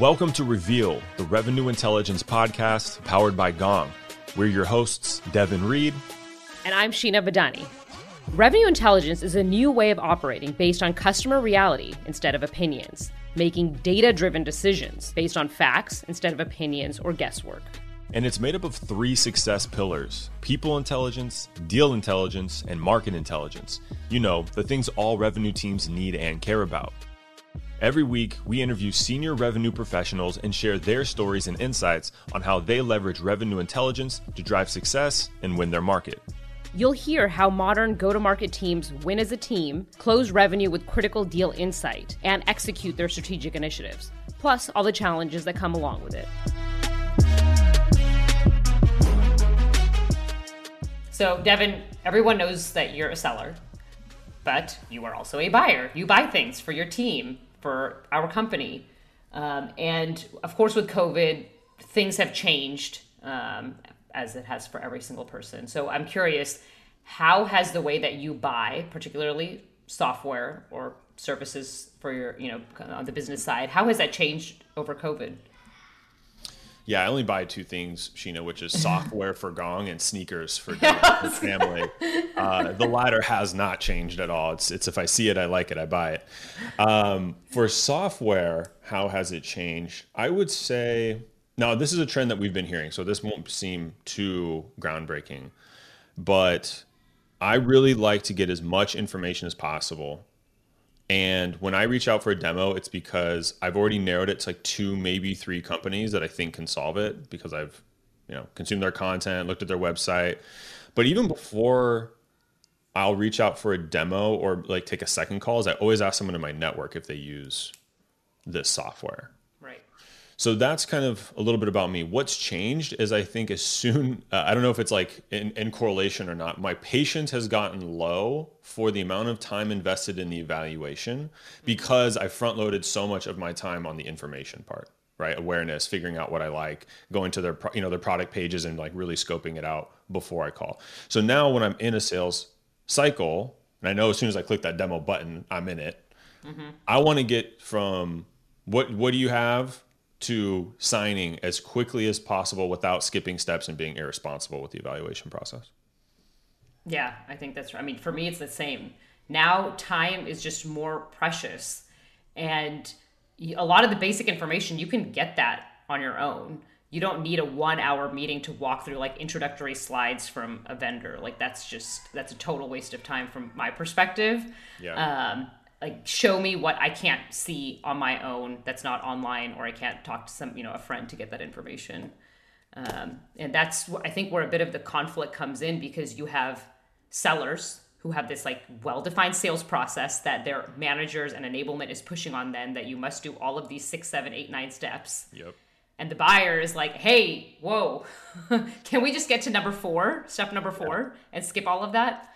Welcome to Reveal, the revenue intelligence podcast powered by Gong. We're your hosts, Devin Reed. And I'm Sheena Badani. Revenue intelligence is a new way of operating based on customer reality instead of opinions, making data driven decisions based on facts instead of opinions or guesswork. And it's made up of three success pillars people intelligence, deal intelligence, and market intelligence. You know, the things all revenue teams need and care about. Every week, we interview senior revenue professionals and share their stories and insights on how they leverage revenue intelligence to drive success and win their market. You'll hear how modern go to market teams win as a team, close revenue with critical deal insight, and execute their strategic initiatives, plus all the challenges that come along with it. So, Devin, everyone knows that you're a seller, but you are also a buyer. You buy things for your team for our company. Um, and of course, with COVID, things have changed um, as it has for every single person. So I'm curious, how has the way that you buy, particularly software or services for your, you know, on the business side, how has that changed over COVID? Yeah, I only buy two things, Sheena, which is software for Gong and sneakers for Gong family. Uh, the latter has not changed at all. It's it's if I see it, I like it, I buy it. Um, for software, how has it changed? I would say now this is a trend that we've been hearing, so this won't seem too groundbreaking, but I really like to get as much information as possible and when I reach out for a demo, it's because I've already narrowed it to like two, maybe three companies that I think can solve it because I've, you know, consumed their content, looked at their website. But even before I'll reach out for a demo or like take a second calls, I always ask someone in my network if they use this software. So that's kind of a little bit about me. What's changed is I think as soon, uh, I don't know if it's like in, in, correlation or not, my patience has gotten low for the amount of time invested in the evaluation because I front loaded so much of my time on the information part, right? Awareness, figuring out what I like, going to their, you know, their product pages and like really scoping it out before I call. So now when I'm in a sales cycle, and I know as soon as I click that demo button, I'm in it. Mm-hmm. I want to get from what, what do you have? To signing as quickly as possible without skipping steps and being irresponsible with the evaluation process. Yeah, I think that's right. I mean, for me, it's the same. Now, time is just more precious. And a lot of the basic information, you can get that on your own. You don't need a one hour meeting to walk through like introductory slides from a vendor. Like, that's just, that's a total waste of time from my perspective. Yeah. Um, like show me what I can't see on my own that's not online or I can't talk to some you know a friend to get that information. Um, and that's I think where a bit of the conflict comes in because you have sellers who have this like well-defined sales process that their managers and enablement is pushing on them that you must do all of these six seven eight nine steps. Yep. And the buyer is like hey whoa can we just get to number four step number four and skip all of that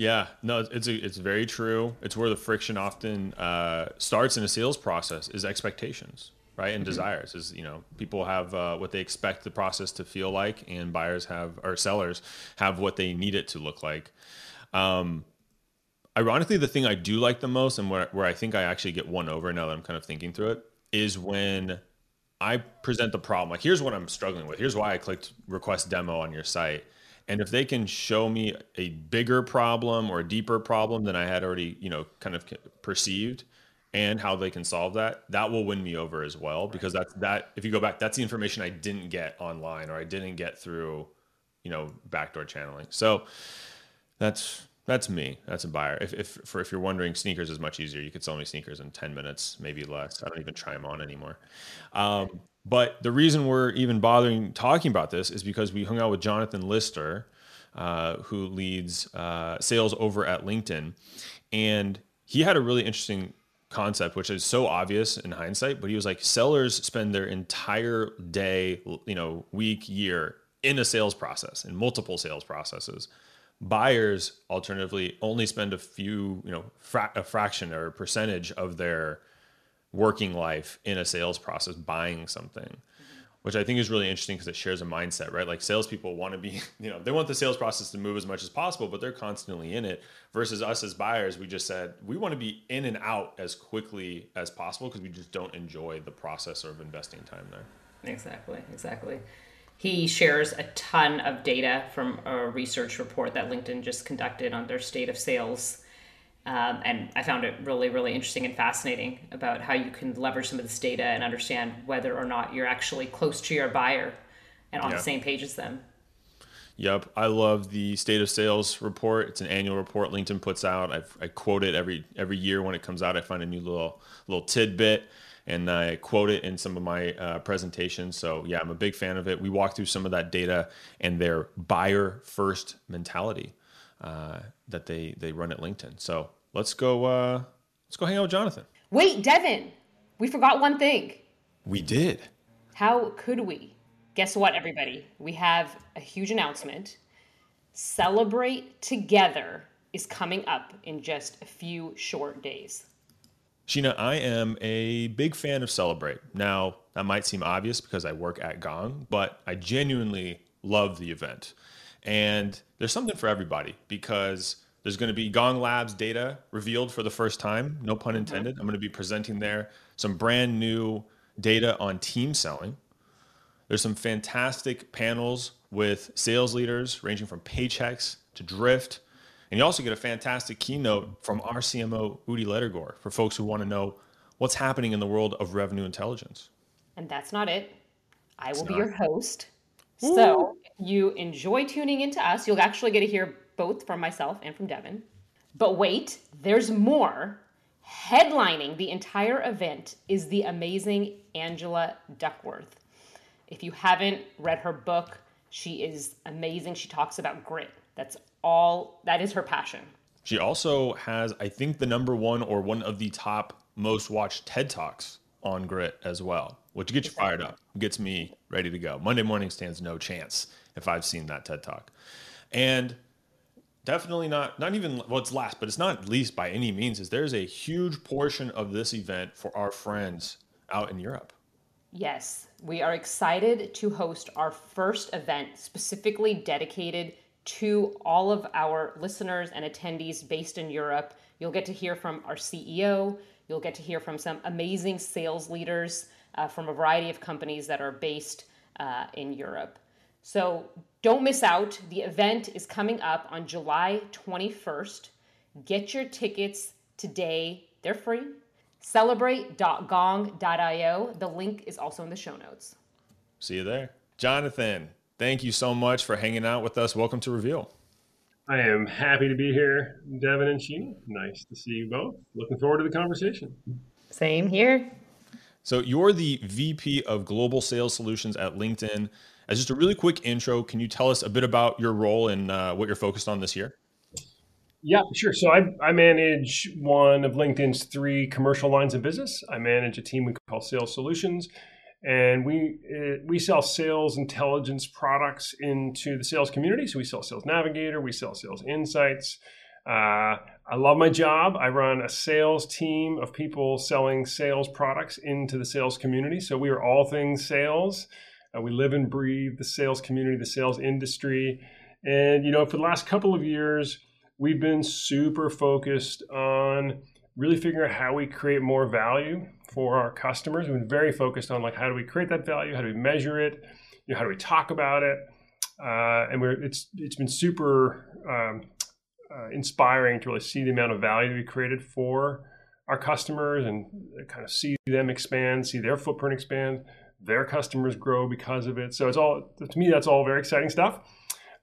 yeah, no, it's a, it's very true. It's where the friction often uh, starts in a sales process is expectations, right, and mm-hmm. desires. Is you know people have uh, what they expect the process to feel like, and buyers have or sellers have what they need it to look like. Um, ironically, the thing I do like the most, and where where I think I actually get one over now that I'm kind of thinking through it, is when I present the problem. Like, here's what I'm struggling with. Here's why I clicked request demo on your site and if they can show me a bigger problem or a deeper problem than I had already, you know, kind of perceived and how they can solve that, that will win me over as well. Because that's that, if you go back, that's the information I didn't get online or I didn't get through, you know, backdoor channeling. So that's, that's me. That's a buyer. If, if for if you're wondering, sneakers is much easier. You could sell me sneakers in ten minutes, maybe less. I don't even try them on anymore. Um, but the reason we're even bothering talking about this is because we hung out with Jonathan Lister, uh, who leads uh, sales over at LinkedIn, and he had a really interesting concept, which is so obvious in hindsight. But he was like, sellers spend their entire day, you know, week, year in a sales process, in multiple sales processes. Buyers, alternatively, only spend a few, you know, fra- a fraction or a percentage of their working life in a sales process buying something. which I think is really interesting because it shares a mindset, right? Like salespeople want to be, you know, they want the sales process to move as much as possible, but they're constantly in it. Versus us as buyers, we just said we want to be in and out as quickly as possible because we just don't enjoy the process of investing time there. Exactly, exactly. He shares a ton of data from a research report that LinkedIn just conducted on their state of sales um, and I found it really, really interesting and fascinating about how you can leverage some of this data and understand whether or not you're actually close to your buyer and on yeah. the same page as them. Yep, I love the state of sales report. It's an annual report LinkedIn puts out. I've, i quote it every every year when it comes out. I find a new little little tidbit and I quote it in some of my uh, presentations. So yeah, I'm a big fan of it. We walk through some of that data and their buyer first mentality uh, that they they run at LinkedIn. So let's go uh, let's go hang out with Jonathan. Wait, Devin, we forgot one thing. We did. How could we? Guess what, everybody? We have a huge announcement. Celebrate Together is coming up in just a few short days. Sheena, I am a big fan of Celebrate. Now, that might seem obvious because I work at Gong, but I genuinely love the event. And there's something for everybody because there's going to be Gong Labs data revealed for the first time, no pun mm-hmm. intended. I'm going to be presenting there some brand new data on team selling. There's some fantastic panels with sales leaders ranging from Paychex to Drift. And you also get a fantastic keynote from our CMO, Udi Ledergor, for folks who want to know what's happening in the world of revenue intelligence. And that's not it. I will be your host. Ooh. So you enjoy tuning into us. You'll actually get to hear both from myself and from Devin. But wait, there's more. Headlining the entire event is the amazing Angela Duckworth. If you haven't read her book, she is amazing. She talks about grit. That's all, that is her passion. She also has, I think, the number one or one of the top most watched TED Talks on grit as well, which gets you fired up, gets me ready to go. Monday morning stands no chance if I've seen that TED Talk. And definitely not not even what's well, last but it's not least by any means is there's a huge portion of this event for our friends out in europe. Yes. We are excited to host our first event specifically dedicated to all of our listeners and attendees based in europe. You'll get to hear from our ceo you'll get to hear from some amazing sales leaders uh, from a variety of companies that are based uh, in europe so don't miss out. The event is coming up on July 21st. Get your tickets today, they're free. Celebrate.gong.io. The link is also in the show notes. See you there. Jonathan, thank you so much for hanging out with us. Welcome to Reveal. I am happy to be here, Devin and Sheena. Nice to see you both. Looking forward to the conversation. Same here. So, you're the VP of Global Sales Solutions at LinkedIn. As just a really quick intro, can you tell us a bit about your role and uh, what you're focused on this year? Yeah, sure. So I, I manage one of LinkedIn's three commercial lines of business. I manage a team we call Sales Solutions, and we uh, we sell sales intelligence products into the sales community. So we sell Sales Navigator, we sell Sales Insights. Uh, I love my job. I run a sales team of people selling sales products into the sales community. So we are all things sales. Uh, we live and breathe the sales community, the sales industry. And, you know, for the last couple of years, we've been super focused on really figuring out how we create more value for our customers. We've been very focused on like how do we create that value, how do we measure it, you know, how do we talk about it, uh, and we're it's it's been super um, uh, inspiring to really see the amount of value we created for our customers and kind of see them expand, see their footprint expand their customers grow because of it. So it's all to me that's all very exciting stuff.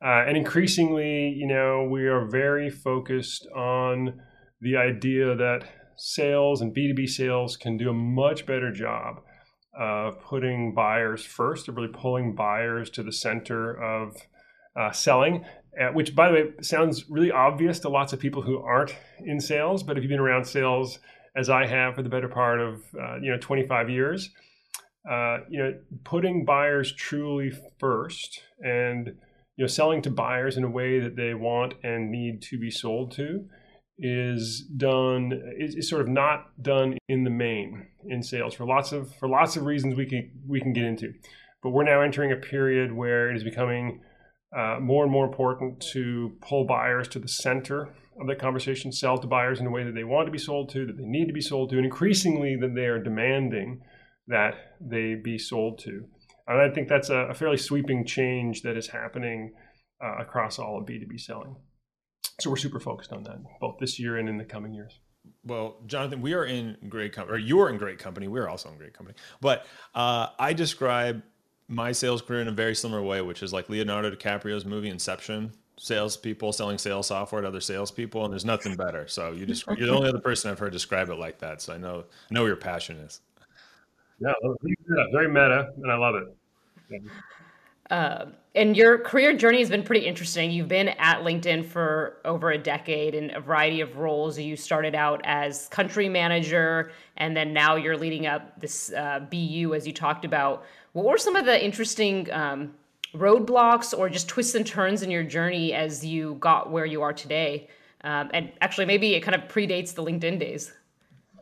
Uh, and increasingly, you know, we are very focused on the idea that sales and B2B sales can do a much better job of putting buyers first, of really pulling buyers to the center of uh, selling, uh, which, by the way, sounds really obvious to lots of people who aren't in sales. But if you've been around sales, as I have for the better part of uh, you know 25 years, uh, you know, putting buyers truly first and you know selling to buyers in a way that they want and need to be sold to is done is, is, sort of not done in the main in sales for lots of for lots of reasons we can we can get into. but we're now entering a period where it is becoming uh, more and more important to pull buyers to the center of that conversation, sell to buyers in a way that they want to be sold to, that they need to be sold to, and increasingly that they are demanding that they be sold to. And I think that's a, a fairly sweeping change that is happening uh, across all of B2B selling. So we're super focused on that, both this year and in the coming years. Well, Jonathan, we are in great company, or you're in great company. We're also in great company. But uh, I describe my sales career in a very similar way, which is like Leonardo DiCaprio's movie Inception. Salespeople selling sales software to other salespeople, and there's nothing better. So you just you're the only other person I've heard describe it like that. So I know I know your passion is. Yeah, very meta, and I love it. Yeah. Uh, and your career journey has been pretty interesting. You've been at LinkedIn for over a decade in a variety of roles. You started out as country manager, and then now you're leading up this uh, BU, as you talked about. What were some of the interesting um, roadblocks or just twists and turns in your journey as you got where you are today? Um, and actually, maybe it kind of predates the LinkedIn days.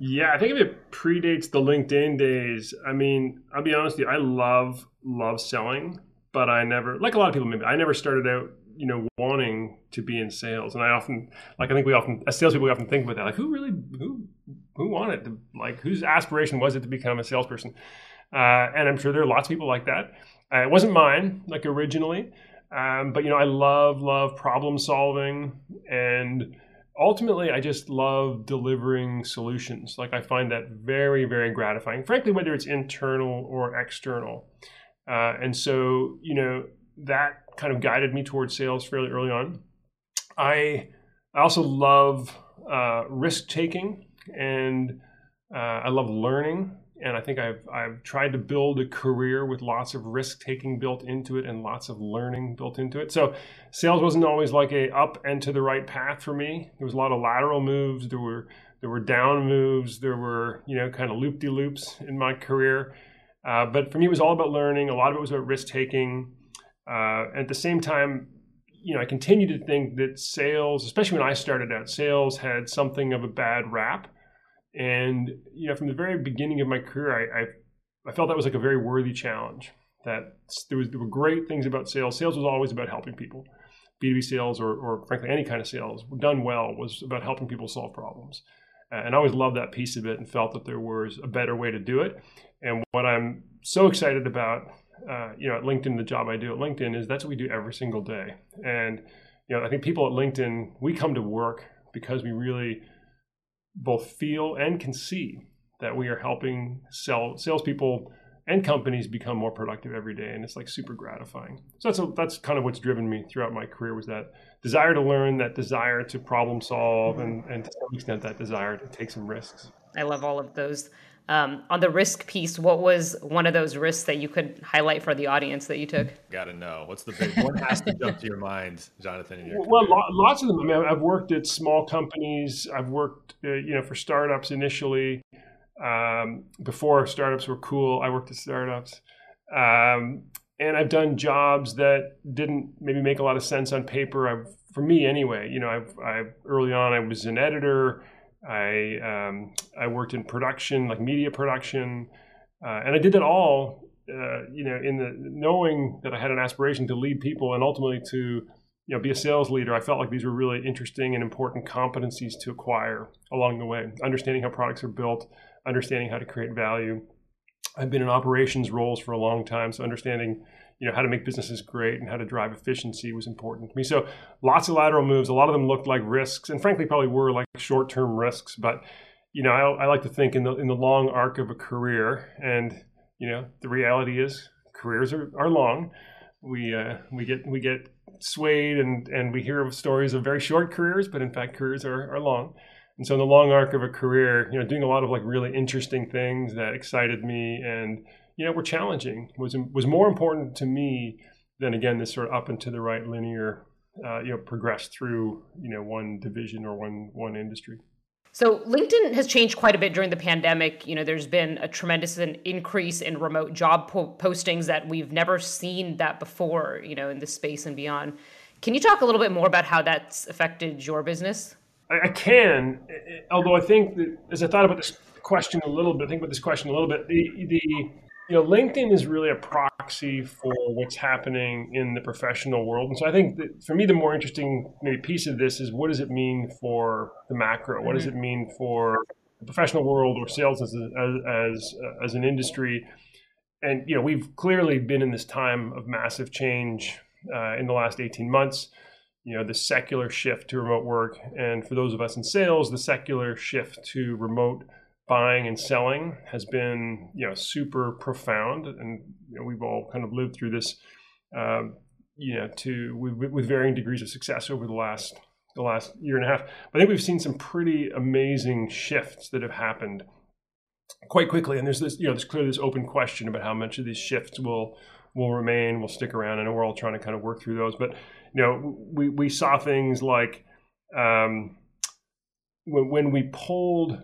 Yeah, I think if it predates the LinkedIn days, I mean, I'll be honest with you, I love, love selling but I never, like a lot of people, maybe I never started out, you know, wanting to be in sales. And I often, like, I think we often, as salespeople, we often think about that, like, who really, who, who wanted to, like, whose aspiration was it to become a salesperson? Uh, and I'm sure there are lots of people like that. Uh, it wasn't mine, like originally, um, but you know, I love, love problem solving, and ultimately, I just love delivering solutions. Like, I find that very, very gratifying. Frankly, whether it's internal or external. Uh, and so, you know, that kind of guided me towards sales fairly early on. I, I also love uh, risk taking and uh, I love learning. And I think I've, I've tried to build a career with lots of risk taking built into it and lots of learning built into it. So sales wasn't always like a up and to the right path for me. There was a lot of lateral moves. There were there were down moves. There were you know kind of loop de loops in my career. Uh, but for me, it was all about learning. A lot of it was about risk taking. Uh, at the same time, you know, I continue to think that sales, especially when I started out, sales had something of a bad rap. And you know, from the very beginning of my career, I, I, I felt that was like a very worthy challenge. That there was there were great things about sales. Sales was always about helping people. B2B sales, or, or frankly any kind of sales, done well, was about helping people solve problems. And I always loved that piece of it and felt that there was a better way to do it. And what I'm so excited about, uh, you know, at LinkedIn, the job I do at LinkedIn is that's what we do every single day. And, you know, I think people at LinkedIn, we come to work because we really both feel and can see that we are helping sell salespeople and companies become more productive every day and it's like super gratifying. So that's a, that's kind of what's driven me throughout my career was that desire to learn that desire to problem solve mm-hmm. and, and to some extent that desire to take some risks. I love all of those um, on the risk piece, what was one of those risks that you could highlight for the audience that you took? Got to know what's the big one has to jump to your mind, Jonathan. Your well, lots of them. I mean, I've worked at small companies. I've worked, uh, you know, for startups initially. Um, before startups were cool, I worked at startups, um, and I've done jobs that didn't maybe make a lot of sense on paper. I've, for me, anyway. You know, I've, I've early on I was an editor. I um, I worked in production, like media production, uh, and I did that all, uh, you know, in the knowing that I had an aspiration to lead people and ultimately to, you know, be a sales leader. I felt like these were really interesting and important competencies to acquire along the way. Understanding how products are built, understanding how to create value. I've been in operations roles for a long time, so understanding you know how to make businesses great and how to drive efficiency was important to me. So lots of lateral moves. A lot of them looked like risks, and frankly, probably were like short-term risks. But you know, I, I like to think in the in the long arc of a career, and you know, the reality is careers are, are long. We uh, we get we get swayed and and we hear of stories of very short careers, but in fact, careers are, are long. And so in the long arc of a career, you know, doing a lot of like really interesting things that excited me and you know were challenging was was more important to me than again this sort of up and to the right linear uh, you know progress through you know one division or one one industry. So LinkedIn has changed quite a bit during the pandemic. You know, there's been a tremendous increase in remote job po- postings that we've never seen that before. You know, in this space and beyond. Can you talk a little bit more about how that's affected your business? I, I can, although I think that as I thought about this question a little bit, I think about this question a little bit. The the you know, LinkedIn is really a proxy for what's happening in the professional world. And so I think that for me, the more interesting maybe piece of this is what does it mean for the macro? What does it mean for the professional world or sales as as as, as an industry? And you know, we've clearly been in this time of massive change uh, in the last 18 months. You know, the secular shift to remote work, and for those of us in sales, the secular shift to remote buying and selling has been you know super profound, and you know, we've all kind of lived through this, um, you know, to with, with, varying degrees of success over the last the last year and a half. But I think we've seen some pretty amazing shifts that have happened quite quickly, and there's this you know there's clearly this open question about how much of these shifts will will remain, will stick around. Know we're all trying to kind of work through those, but you know we we saw things like um, when when we polled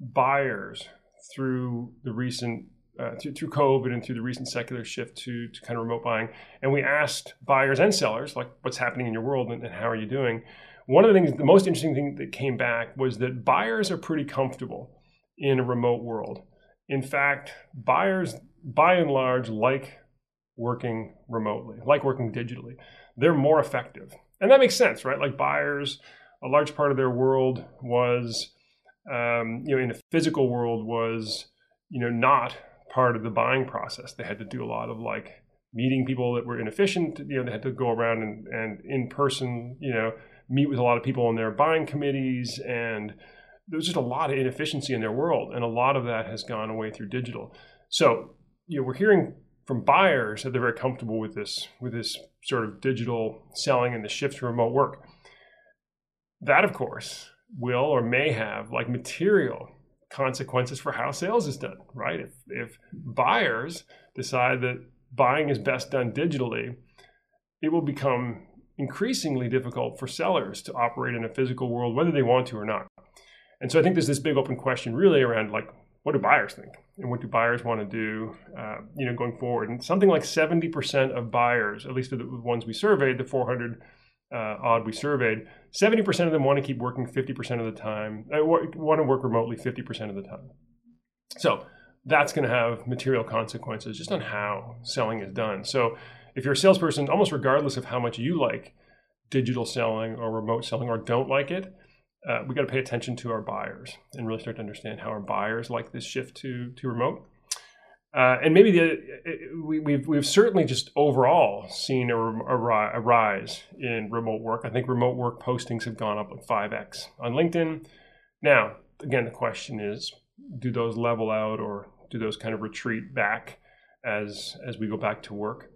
buyers through the recent uh, through, through COVID and through the recent secular shift to, to kind of remote buying. And we asked buyers and sellers, like, what's happening in your world and, and how are you doing? One of the things, the most interesting thing that came back was that buyers are pretty comfortable in a remote world. In fact, buyers, by and large, like working remotely, like working digitally. They're more effective. And that makes sense, right? Like buyers, a large part of their world was um, you know, in the physical world was, you know, not part of the buying process. They had to do a lot of like meeting people that were inefficient. You know, they had to go around and, and in person, you know, meet with a lot of people in their buying committees. And there was just a lot of inefficiency in their world. And a lot of that has gone away through digital. So, you know, we're hearing from buyers that they're very comfortable with this, with this sort of digital selling and the shift to remote work. That, of course, will or may have like material consequences for how sales is done, right? If, if buyers decide that buying is best done digitally, it will become increasingly difficult for sellers to operate in a physical world, whether they want to or not. And so I think there's this big open question really around like, what do buyers think? And what do buyers want to do, uh, you know, going forward? And something like 70% of buyers, at least the ones we surveyed, the 400 uh, odd we surveyed, 70% of them want to keep working 50% of the time, uh, want to work remotely 50% of the time. So that's going to have material consequences just on how selling is done. So if you're a salesperson, almost regardless of how much you like digital selling or remote selling or don't like it, uh, we got to pay attention to our buyers and really start to understand how our buyers like this shift to to remote uh, and maybe the, we, have we've, we've certainly just overall seen a, a, a, rise in remote work. I think remote work postings have gone up like 5x on LinkedIn. Now, again, the question is do those level out or do those kind of retreat back as, as we go back to work?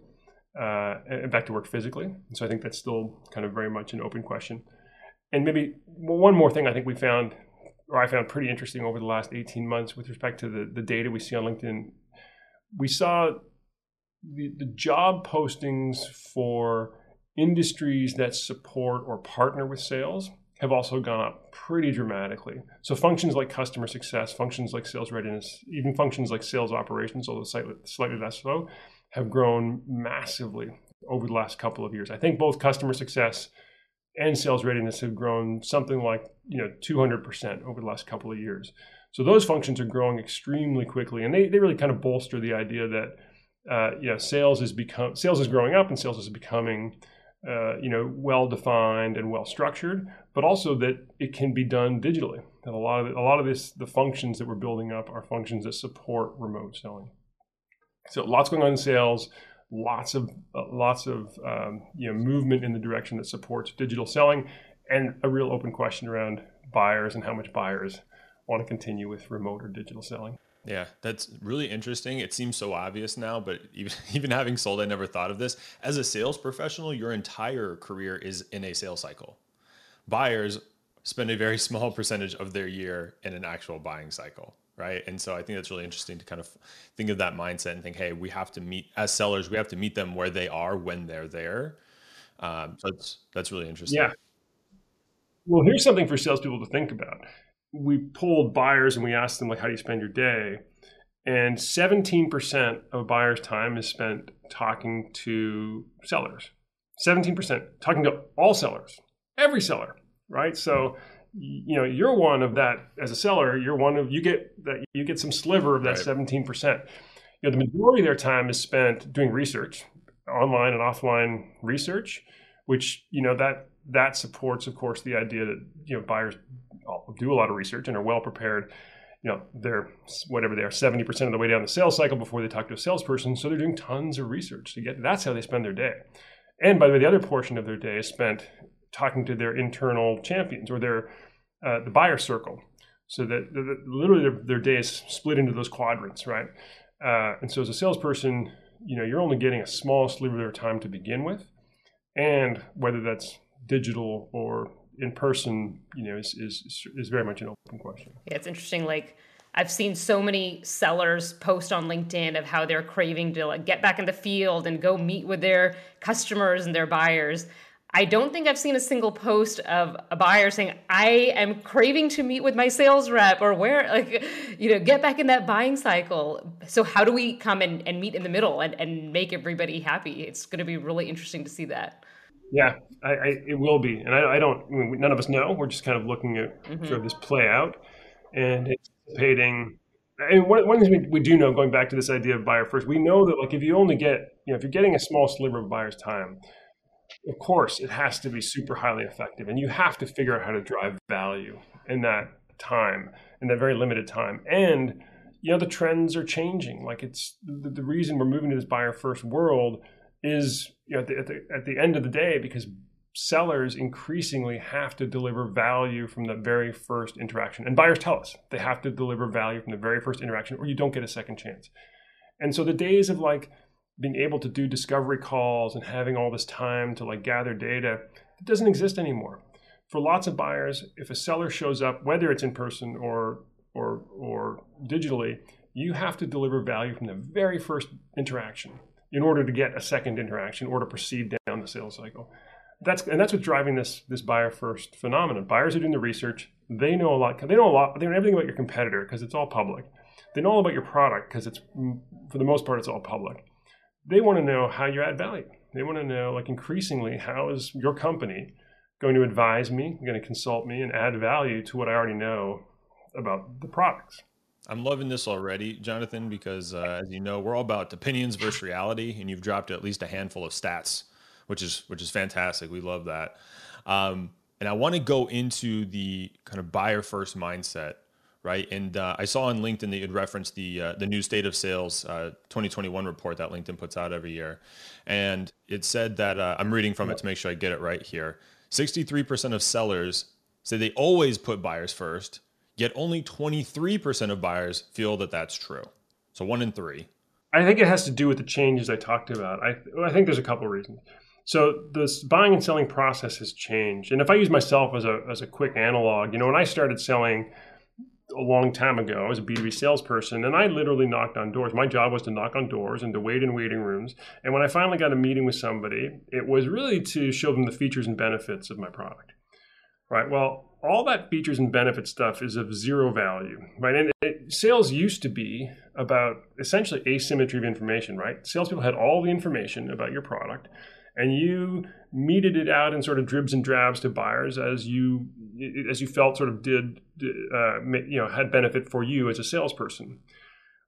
Uh, and back to work physically. So I think that's still kind of very much an open question. And maybe one more thing I think we found, or I found pretty interesting over the last 18 months with respect to the, the data we see on LinkedIn we saw the, the job postings for industries that support or partner with sales have also gone up pretty dramatically. So functions like customer success, functions like sales readiness, even functions like sales operations, although slightly, slightly less so, have grown massively over the last couple of years. I think both customer success and sales readiness have grown something like you know 200% over the last couple of years. So those functions are growing extremely quickly, and they, they really kind of bolster the idea that uh, you know sales is become sales is growing up and sales is becoming uh, you know well defined and well structured, but also that it can be done digitally. That a lot of a lot of this the functions that we're building up are functions that support remote selling. So lots going on in sales, lots of uh, lots of um, you know movement in the direction that supports digital selling, and a real open question around buyers and how much buyers want to continue with remote or digital selling. Yeah, that's really interesting. It seems so obvious now, but even even having sold, I never thought of this. As a sales professional, your entire career is in a sales cycle. Buyers spend a very small percentage of their year in an actual buying cycle, right? And so I think that's really interesting to kind of think of that mindset and think, hey, we have to meet as sellers, we have to meet them where they are when they're there. Um, so that's that's really interesting. Yeah. Well, here's something for salespeople to think about we polled buyers and we asked them like how do you spend your day? And 17% of buyers time is spent talking to sellers. 17% talking to all sellers every seller right? So you know you're one of that as a seller you're one of you get that you get some sliver of that right. 17% you know, the majority of their time is spent doing research, online and offline research, which you know that that supports, of course, the idea that you know buyers do a lot of research and are well prepared. You know, they're whatever they are, seventy percent of the way down the sales cycle before they talk to a salesperson. So they're doing tons of research to get. That's how they spend their day. And by the way, the other portion of their day is spent talking to their internal champions or their uh, the buyer circle. So that, that literally their, their, day is split into those quadrants, right? Uh, and so as a salesperson, you know, you're only getting a small sliver of their time to begin with, and whether that's digital or in person, you know, is, is, is very much an open question. Yeah, it's interesting. Like I've seen so many sellers post on LinkedIn of how they're craving to like get back in the field and go meet with their customers and their buyers. I don't think I've seen a single post of a buyer saying, I am craving to meet with my sales rep or where, like, you know, get back in that buying cycle. So, how do we come and, and meet in the middle and, and make everybody happy? It's going to be really interesting to see that. Yeah, I, I, it will be, and I, I don't. I mean, none of us know. We're just kind of looking at mm-hmm. sort of this play out and anticipating. And one, one of the things we, we do know, going back to this idea of buyer first, we know that like if you only get, you know, if you're getting a small sliver of buyer's time, of course it has to be super highly effective, and you have to figure out how to drive value in that time, in that very limited time, and you know the trends are changing. Like it's the, the reason we're moving to this buyer first world is you know, at the, at the, at the end of the day because sellers increasingly have to deliver value from the very first interaction. And buyers tell us they have to deliver value from the very first interaction or you don't get a second chance. And so the days of like being able to do discovery calls and having all this time to like gather data it doesn't exist anymore. For lots of buyers if a seller shows up whether it's in person or or or digitally you have to deliver value from the very first interaction in order to get a second interaction or to proceed down the sales cycle. That's and that's what's driving this this buyer first phenomenon. Buyers are doing the research. They know a lot. They know a lot. They know everything about your competitor because it's all public. They know all about your product because it's for the most part it's all public. They want to know how you add value. They want to know like increasingly how is your company going to advise me, going to consult me, and add value to what I already know about the products. I'm loving this already, Jonathan, because uh, as you know, we're all about opinions versus reality, and you've dropped at least a handful of stats, which is which is fantastic. We love that. Um, and I want to go into the kind of buyer first mindset, right? And uh, I saw on LinkedIn that you referenced the uh, the new state of sales uh, 2021 report that LinkedIn puts out every year, and it said that uh, I'm reading from it to make sure I get it right here. 63% of sellers say they always put buyers first Yet only 23% of buyers feel that that's true. So one in three. I think it has to do with the changes I talked about. I, I think there's a couple of reasons. So this buying and selling process has changed. And if I use myself as a, as a quick analog, you know, when I started selling a long time ago, I was a B2B salesperson and I literally knocked on doors. My job was to knock on doors and to wait in waiting rooms. And when I finally got a meeting with somebody, it was really to show them the features and benefits of my product. Right. Well, all that features and benefit stuff is of zero value, right? And it, sales used to be about essentially asymmetry of information, right? Salespeople had all the information about your product, and you meted it out in sort of dribs and drabs to buyers as you as you felt sort of did uh, you know had benefit for you as a salesperson.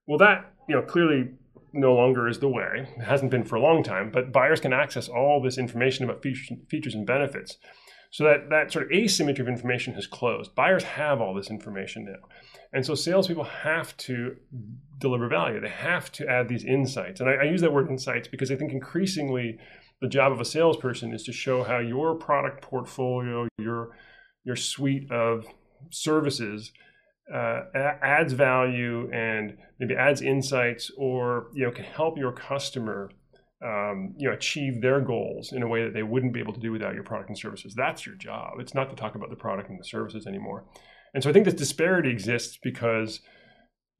Well, that you know clearly no longer is the way. It hasn't been for a long time, but buyers can access all this information about features, and benefits so that, that sort of asymmetry of information has closed. Buyers have all this information now. And so salespeople have to deliver value. They have to add these insights. And I, I use that word insights because I think increasingly the job of a salesperson is to show how your product portfolio, your your suite of services uh, adds value and maybe adds insights or you know can help your customer um, you know, achieve their goals in a way that they wouldn't be able to do without your product and services. That's your job. It's not to talk about the product and the services anymore. And so I think this disparity exists because,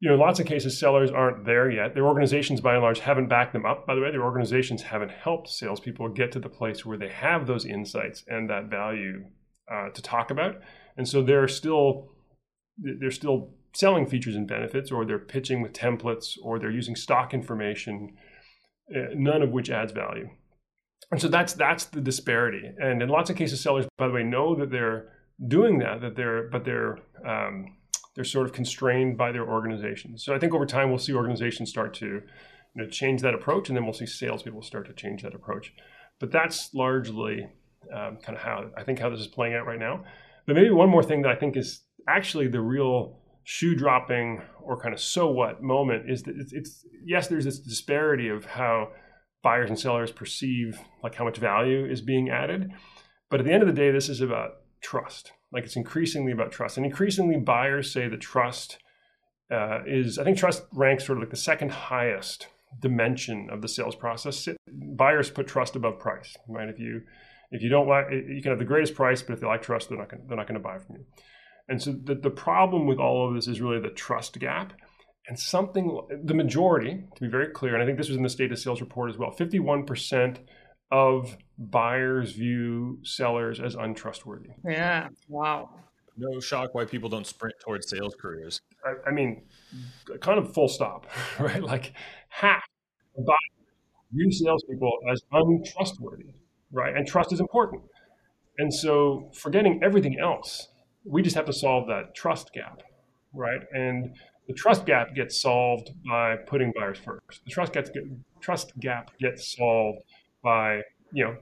you know, lots of cases, sellers aren't there yet. Their organizations, by and large, haven't backed them up. By the way, their organizations haven't helped salespeople get to the place where they have those insights and that value uh, to talk about. And so they're still they're still selling features and benefits, or they're pitching with templates, or they're using stock information uh, none of which adds value. And so that's that's the disparity. And in lots of cases, sellers, by the way, know that they're doing that, that they're but they're um, They're sort of constrained by their organizations. So I think over time we'll see organizations start to you know, change that approach, and then we'll see salespeople start to change that approach. But that's largely um, kind of how I think how this is playing out right now. But maybe one more thing that I think is actually the real shoe dropping or kind of so what moment is that it's, it's yes, there's this disparity of how buyers and sellers perceive like how much value is being added. But at the end of the day, this is about trust. Like it's increasingly about trust, and increasingly buyers say that trust uh, is. I think trust ranks sort of like the second highest dimension of the sales process. Buyers put trust above price, right? If you if you don't like, you can have the greatest price, but if they like trust, they're not gonna, they're not going to buy from you. And so the, the problem with all of this is really the trust gap. And something, the majority, to be very clear, and I think this was in the state of sales report as well 51% of buyers view sellers as untrustworthy. Yeah. Wow. No shock why people don't sprint towards sales careers. I, I mean, kind of full stop, right? Like half of buyers view salespeople as untrustworthy, right? And trust is important. And so, forgetting everything else, we just have to solve that trust gap, right? And the trust gap gets solved by putting buyers first. The trust gets trust gap gets solved by you know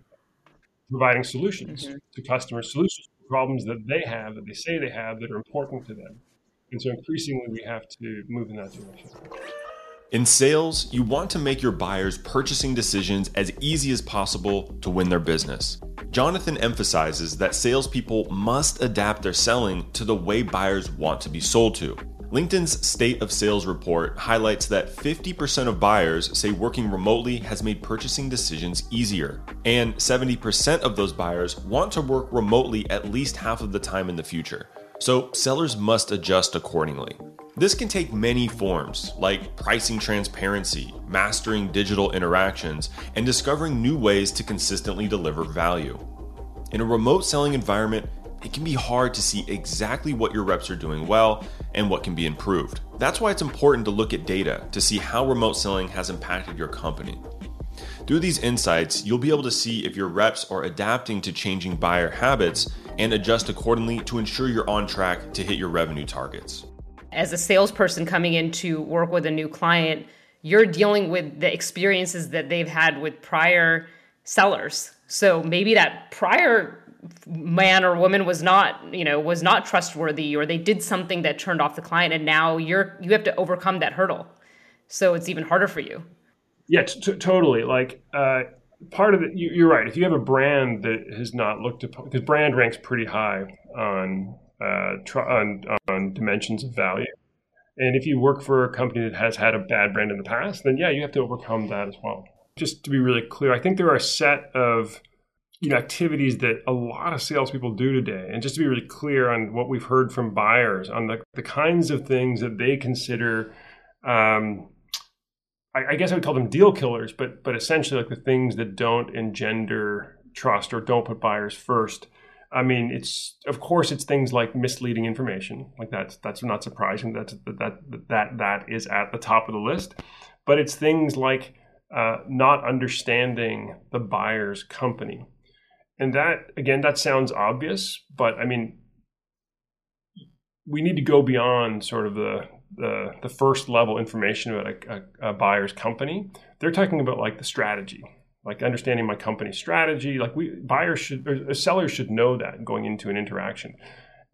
providing solutions mm-hmm. to customers, solutions to problems that they have that they say they have that are important to them. And so increasingly we have to move in that direction. In sales, you want to make your buyers' purchasing decisions as easy as possible to win their business. Jonathan emphasizes that salespeople must adapt their selling to the way buyers want to be sold to. LinkedIn's State of Sales report highlights that 50% of buyers say working remotely has made purchasing decisions easier, and 70% of those buyers want to work remotely at least half of the time in the future. So, sellers must adjust accordingly. This can take many forms, like pricing transparency, mastering digital interactions, and discovering new ways to consistently deliver value. In a remote selling environment, it can be hard to see exactly what your reps are doing well and what can be improved. That's why it's important to look at data to see how remote selling has impacted your company. Through these insights, you'll be able to see if your reps are adapting to changing buyer habits and adjust accordingly to ensure you're on track to hit your revenue targets. As a salesperson coming in to work with a new client, you're dealing with the experiences that they've had with prior sellers. So maybe that prior man or woman was not you know was not trustworthy or they did something that turned off the client and now you're you have to overcome that hurdle. So it's even harder for you. Yeah t- totally. Like uh, part of it you, are right. If you have a brand that has not looked upon because brand ranks pretty high on uh, tr- on on dimensions of value. And if you work for a company that has had a bad brand in the past then yeah you have to overcome that as well. Just to be really clear i think there are a set of you know activities that a lot of salespeople do today. And just to be really clear on what we've heard from buyers on the, the kinds of things that they consider um, I, I, guess I would call them deal killers, but but essentially like the things that don't engender trust or don't put buyers first. I mean, it's of course it's things like misleading information, like that's that's not surprising. That's that that that that is at the top of the list, but it's things like uh, not understanding the buyer's company and that again that sounds obvious but i mean we need to go beyond sort of the the, the first level information about a, a, a buyer's company. They're talking about like the strategy like understanding my company strategy. Like we buyers should or sellers should know that going into an interaction.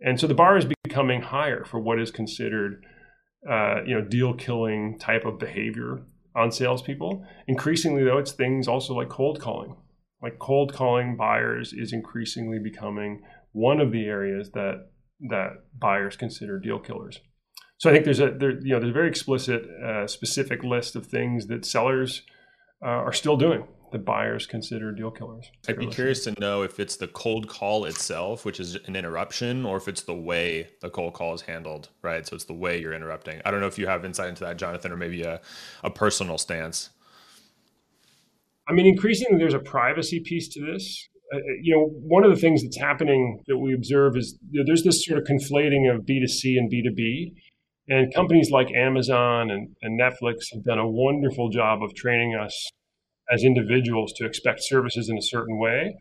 And so the bar is becoming higher for what is considered uh, you know deal killing type of behavior on salespeople. Increasingly though it's things also like cold calling like cold calling buyers is increasingly becoming one of the areas that that buyers consider deal killers. So I think there's a there, you know there's a very explicit uh, specific list of things that sellers uh, are still doing that buyers consider deal killers. I'd be curious to know if it's the cold call itself, which is an interruption, or if it's the way the cold call is handled, right? So it's the way you're interrupting. I don't know if you have insight into that, Jonathan, or maybe a, a personal stance. I mean, increasingly, there's a privacy piece to this. Uh, uh, you know, one of the things that's happening that we observe is there's this sort of conflating of B2C and B2B. And companies like Amazon and, and Netflix have done a wonderful job of training us as individuals to expect services in a certain way.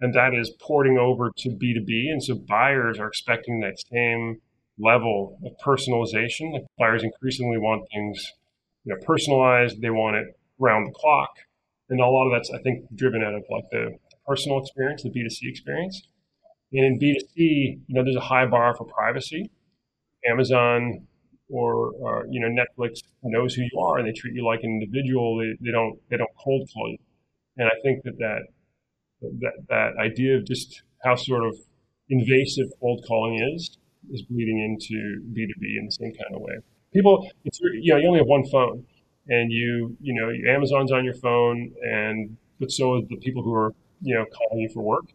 And that is porting over to B2B. And so buyers are expecting that same level of personalization. Like buyers increasingly want things you know, personalized. They want it round the clock. And a lot of that's, I think, driven out of like the personal experience, the B2C experience. And in B2C, you know, there's a high bar for privacy. Amazon or, or you know Netflix knows who you are and they treat you like an individual. They, they don't they don't cold call you. And I think that that that that idea of just how sort of invasive cold calling is is bleeding into B2B in the same kind of way. People, it's you know you only have one phone, and you you know Amazon's on your phone, and but so is the people who are you know calling you for work.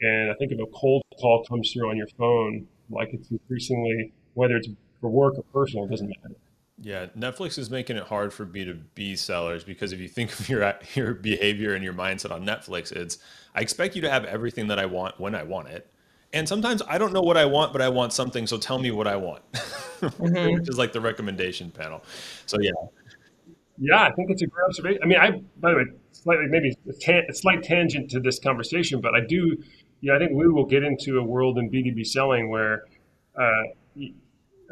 And I think if a cold call comes through on your phone, like it's increasingly whether it's for work or personal, it doesn't matter. Yeah, Netflix is making it hard for B2B sellers because if you think of your your behavior and your mindset on Netflix, it's I expect you to have everything that I want when I want it. And sometimes I don't know what I want, but I want something, so tell me what I want. Mm-hmm. Which is like the recommendation panel. So yeah. Yeah, I think it's a great observation. I mean, I by the way, slightly maybe a, tan- a slight tangent to this conversation, but I do, you know, I think we will get into a world in B2B selling where uh,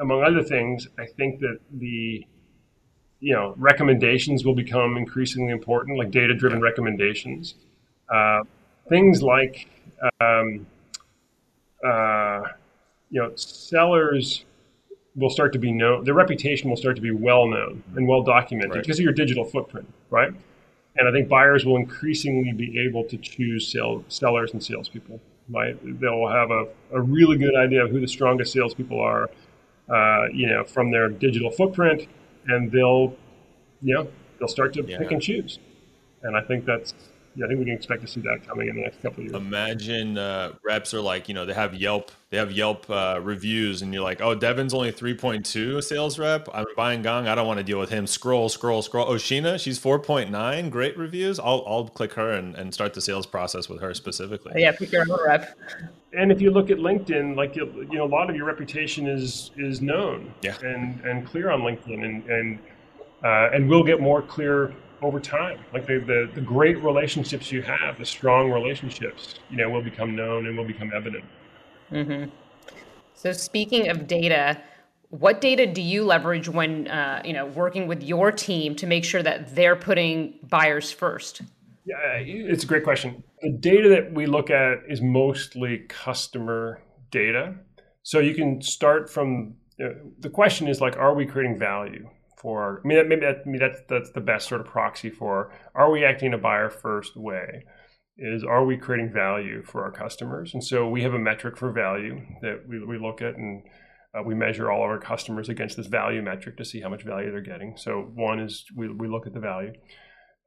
among other things, I think that the you know recommendations will become increasingly important, like data-driven recommendations. Uh, things like um, uh, you know sellers will start to be known. Their reputation will start to be well known and well documented right. because of your digital footprint, right? And I think buyers will increasingly be able to choose sell, sellers and salespeople. Right? They'll have a, a really good idea of who the strongest salespeople are uh, you know, from their digital footprint, and they'll, you know, they'll start to yeah. pick and choose. And I think that's yeah, I think we can expect to see that coming in the next couple of years. Imagine uh, reps are like, you know, they have Yelp, they have Yelp uh, reviews, and you're like, oh, Devin's only 3.2 sales rep. I'm buying Gong. I don't want to deal with him. Scroll, scroll, scroll. Oh, Sheena, she's 4.9. Great reviews. I'll, I'll click her and, and start the sales process with her specifically. Yeah, pick your own rep. And if you look at LinkedIn, like you know, a lot of your reputation is is known yeah. and and clear on LinkedIn, and and uh, and will get more clear over time. Like the, the, the great relationships you have, the strong relationships, you know, will become known and will become evident. Mm-hmm. So speaking of data, what data do you leverage when uh, you know working with your team to make sure that they're putting buyers first? Yeah, it's a great question. The data that we look at is mostly customer data. So you can start from uh, the question is like, are we creating value? For I mean maybe that, I mean, that's that's the best sort of proxy for are we acting in a buyer first way? Is are we creating value for our customers? And so we have a metric for value that we, we look at and uh, we measure all of our customers against this value metric to see how much value they're getting. So one is we, we look at the value.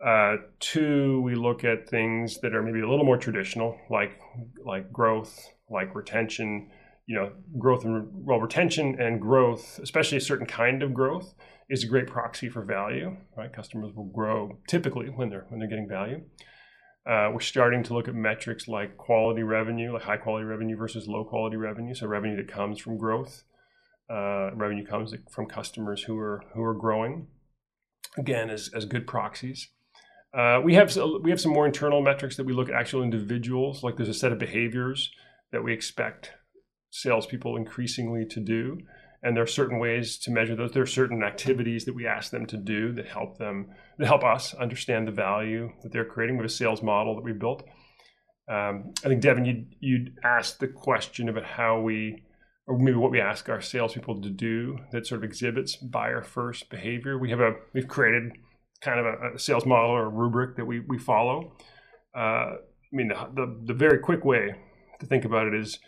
Uh, two we look at things that are maybe a little more traditional like like growth like retention you know growth and well retention and growth especially a certain kind of growth is a great proxy for value. Right, customers will grow typically when they're when they're getting value. Uh, we're starting to look at metrics like quality revenue, like high quality revenue versus low quality revenue. So revenue that comes from growth, uh, revenue comes from customers who are who are growing. Again, as, as good proxies. Uh, we have we have some more internal metrics that we look at actual individuals. Like there's a set of behaviors that we expect salespeople increasingly to do and there are certain ways to measure those. There are certain activities that we ask them to do that help them, that help us understand the value that they're creating with a sales model that we built. Um, I think Devin, you you asked the question about how we, or maybe what we ask our salespeople to do that sort of exhibits buyer first behavior. We have a we've created kind of a, a sales model or a rubric that we we follow. Uh, I mean, the, the the very quick way to think about it is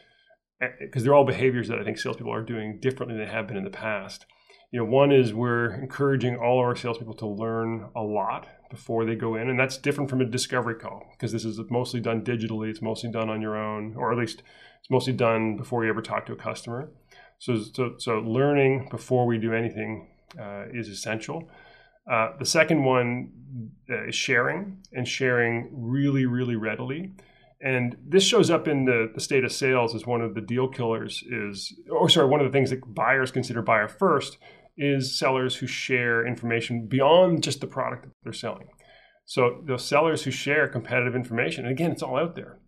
because they're all behaviors that I think salespeople are doing differently than they have been in the past. You know, one is we're encouraging all of our salespeople to learn a lot before they go in, and that's different from a discovery call because this is mostly done digitally. It's mostly done on your own, or at least it's mostly done before you ever talk to a customer. So, so, so learning before we do anything uh, is essential. Uh, the second one uh, is sharing, and sharing really, really readily. And this shows up in the, the state of sales as one of the deal killers is, or sorry, one of the things that buyers consider buyer first is sellers who share information beyond just the product that they're selling. So those sellers who share competitive information, and again, it's all out there,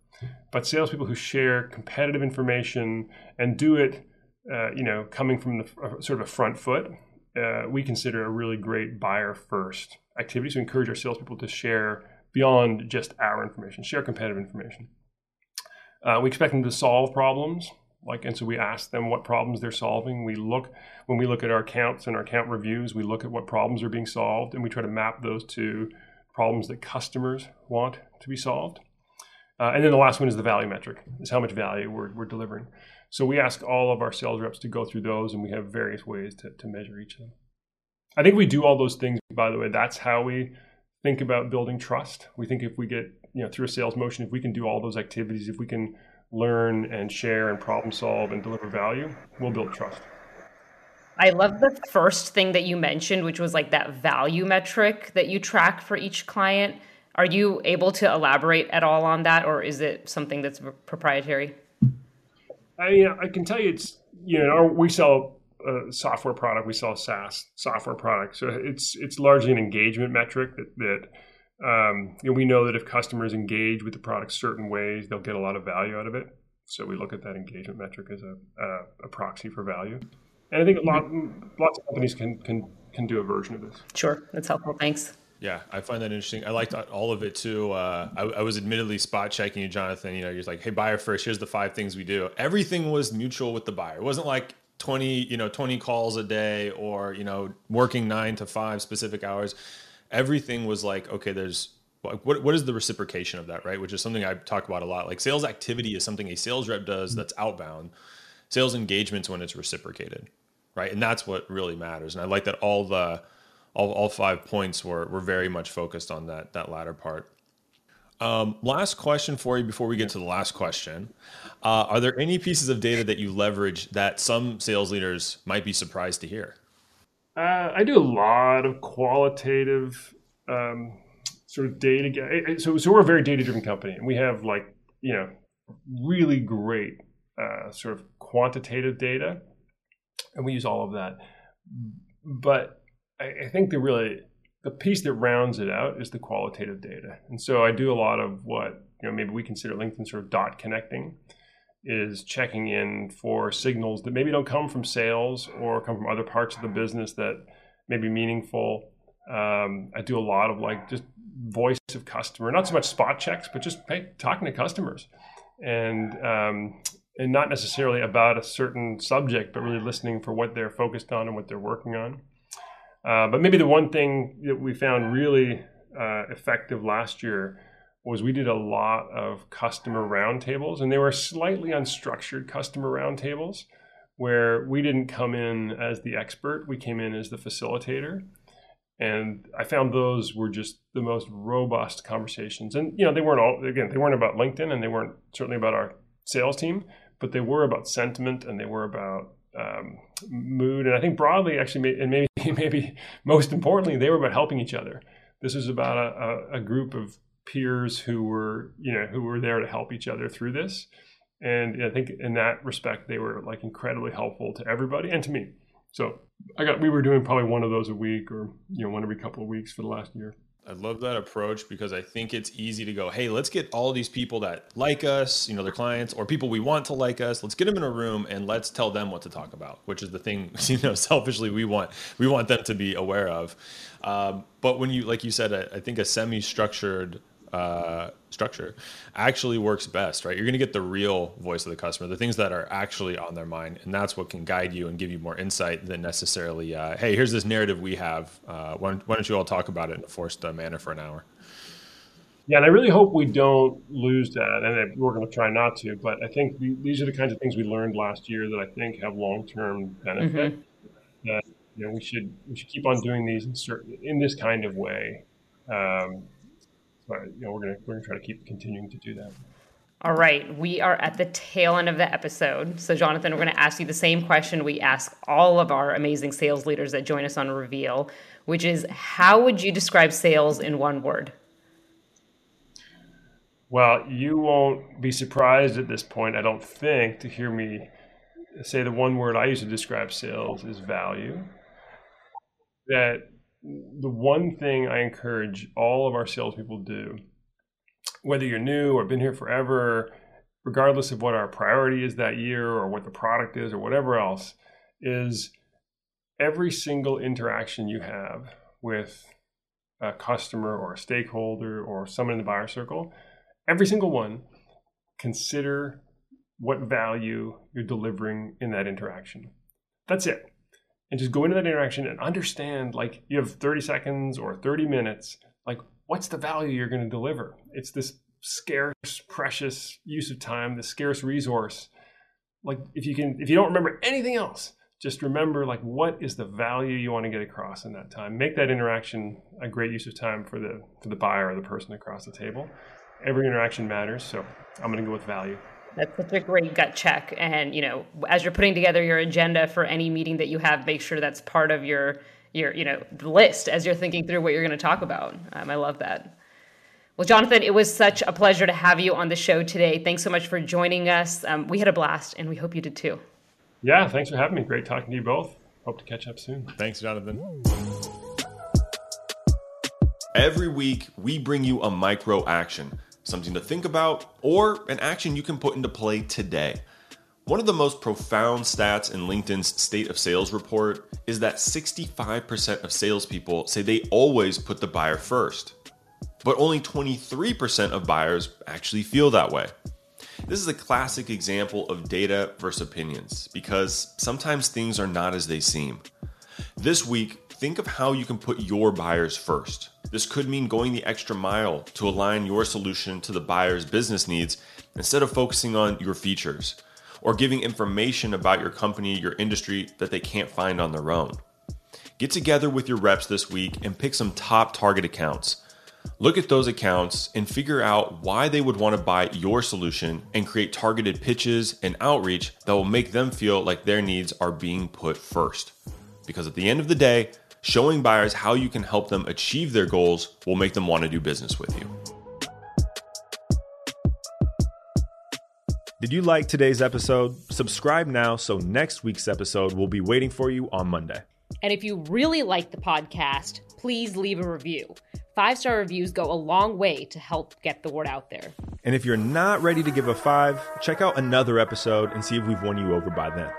but salespeople who share competitive information and do it uh, you know, coming from the uh, sort of a front foot, uh, we consider a really great buyer first activity. So encourage our salespeople to share beyond just our information, share competitive information. Uh, we expect them to solve problems, like, and so we ask them what problems they're solving. We look when we look at our accounts and our account reviews, we look at what problems are being solved, and we try to map those to problems that customers want to be solved. Uh, and then the last one is the value metric, is how much value we're, we're delivering. So we ask all of our sales reps to go through those, and we have various ways to, to measure each of them. I think we do all those things, by the way. That's how we think about building trust. We think if we get, you know, through a sales motion, if we can do all those activities, if we can learn and share and problem solve and deliver value, we'll build trust. I love the first thing that you mentioned, which was like that value metric that you track for each client. Are you able to elaborate at all on that, or is it something that's proprietary? I, mean, I can tell you it's, you know, we sell a software product, we sell a SaaS software product. So it's, it's largely an engagement metric that, that um, you know, we know that if customers engage with the product certain ways, they'll get a lot of value out of it. So we look at that engagement metric as a, a, a proxy for value. And I think a lot, lots of companies can, can, can do a version of this. Sure. That's helpful. Thanks. Yeah, I find that interesting. I liked all of it too. Uh, I, I, was admittedly spot checking you, Jonathan. You know, you're like, "Hey, buyer first. Here's the five things we do." Everything was mutual with the buyer. It wasn't like 20, you know, 20 calls a day or you know, working nine to five specific hours. Everything was like, okay, there's what what is the reciprocation of that, right? Which is something I talk about a lot. Like sales activity is something a sales rep does that's outbound. Sales engagements when it's reciprocated, right? And that's what really matters. And I like that all the all, all five points were, were very much focused on that, that latter part. Um, last question for you before we get to the last question. Uh, are there any pieces of data that you leverage that some sales leaders might be surprised to hear? Uh, I do a lot of qualitative um, sort of data. So, so we're a very data driven company, and we have like you know really great uh, sort of quantitative data, and we use all of that. But I, I think the really the piece that rounds it out is the qualitative data. And so I do a lot of what you know maybe we consider LinkedIn sort of dot connecting is checking in for signals that maybe don't come from sales or come from other parts of the business that may be meaningful. Um, I do a lot of like just voice of customer, not so much spot checks, but just hey, talking to customers and um, and not necessarily about a certain subject, but really listening for what they're focused on and what they're working on. Uh, but maybe the one thing that we found really uh, effective last year was we did a lot of customer roundtables, and they were slightly unstructured customer roundtables where we didn't come in as the expert, we came in as the facilitator. And I found those were just the most robust conversations. And, you know, they weren't all, again, they weren't about LinkedIn and they weren't certainly about our sales team, but they were about sentiment and they were about um, mood. And I think broadly, actually, and maybe maybe most importantly, they were about helping each other. This was about a, a, a group of peers who were you know who were there to help each other through this. And I think in that respect, they were like incredibly helpful to everybody and to me. So I got we were doing probably one of those a week or you know one every couple of weeks for the last year. I love that approach because I think it's easy to go, hey, let's get all these people that like us, you know, their clients or people we want to like us. Let's get them in a room and let's tell them what to talk about, which is the thing, you know, selfishly we want we want them to be aware of. Um, but when you, like you said, I, I think a semi-structured uh, structure actually works best, right? You're going to get the real voice of the customer, the things that are actually on their mind, and that's what can guide you and give you more insight than necessarily, uh, hey, here's this narrative we have. Uh, why, don't, why, don't, you all talk about it in a forced uh, manner for an hour? Yeah, and I really hope we don't lose that, and we're going to try not to. But I think we, these are the kinds of things we learned last year that I think have long-term benefit. Mm-hmm. That you know we should we should keep on doing these in certain in this kind of way. Um, but you know we're gonna we're gonna try to keep continuing to do that. All right, we are at the tail end of the episode. So, Jonathan, we're going to ask you the same question we ask all of our amazing sales leaders that join us on Reveal, which is how would you describe sales in one word? Well, you won't be surprised at this point, I don't think, to hear me say the one word I use to describe sales is value. That the one thing I encourage all of our salespeople to do, whether you're new or been here forever, regardless of what our priority is that year or what the product is or whatever else, is every single interaction you have with a customer or a stakeholder or someone in the buyer circle, every single one, consider what value you're delivering in that interaction. That's it. And just go into that interaction and understand like you have 30 seconds or 30 minutes, like what's the value you're going to deliver? It's this scarce, precious use of time, the scarce resource. Like if you can, if you don't remember anything else, just remember like what is the value you want to get across in that time. Make that interaction a great use of time for the for the buyer or the person across the table. Every interaction matters, so I'm going to go with value. That's such a great gut check. And you know, as you're putting together your agenda for any meeting that you have, make sure that's part of your your you know list as you're thinking through what you're going to talk about. Um, I love that. Well, Jonathan, it was such a pleasure to have you on the show today. Thanks so much for joining us. Um, we had a blast, and we hope you did too. Yeah, thanks for having me. Great talking to you both. Hope to catch up soon. Thanks, Jonathan. Every week, we bring you a micro action something to think about, or an action you can put into play today. One of the most profound stats in LinkedIn's State of Sales report is that 65% of salespeople say they always put the buyer first, but only 23% of buyers actually feel that way. This is a classic example of data versus opinions because sometimes things are not as they seem. This week, think of how you can put your buyers first. This could mean going the extra mile to align your solution to the buyer's business needs instead of focusing on your features, or giving information about your company, your industry that they can't find on their own. Get together with your reps this week and pick some top target accounts. Look at those accounts and figure out why they would want to buy your solution and create targeted pitches and outreach that will make them feel like their needs are being put first. Because at the end of the day, Showing buyers how you can help them achieve their goals will make them want to do business with you. Did you like today's episode? Subscribe now so next week's episode will be waiting for you on Monday. And if you really like the podcast, please leave a review. Five star reviews go a long way to help get the word out there. And if you're not ready to give a five, check out another episode and see if we've won you over by then.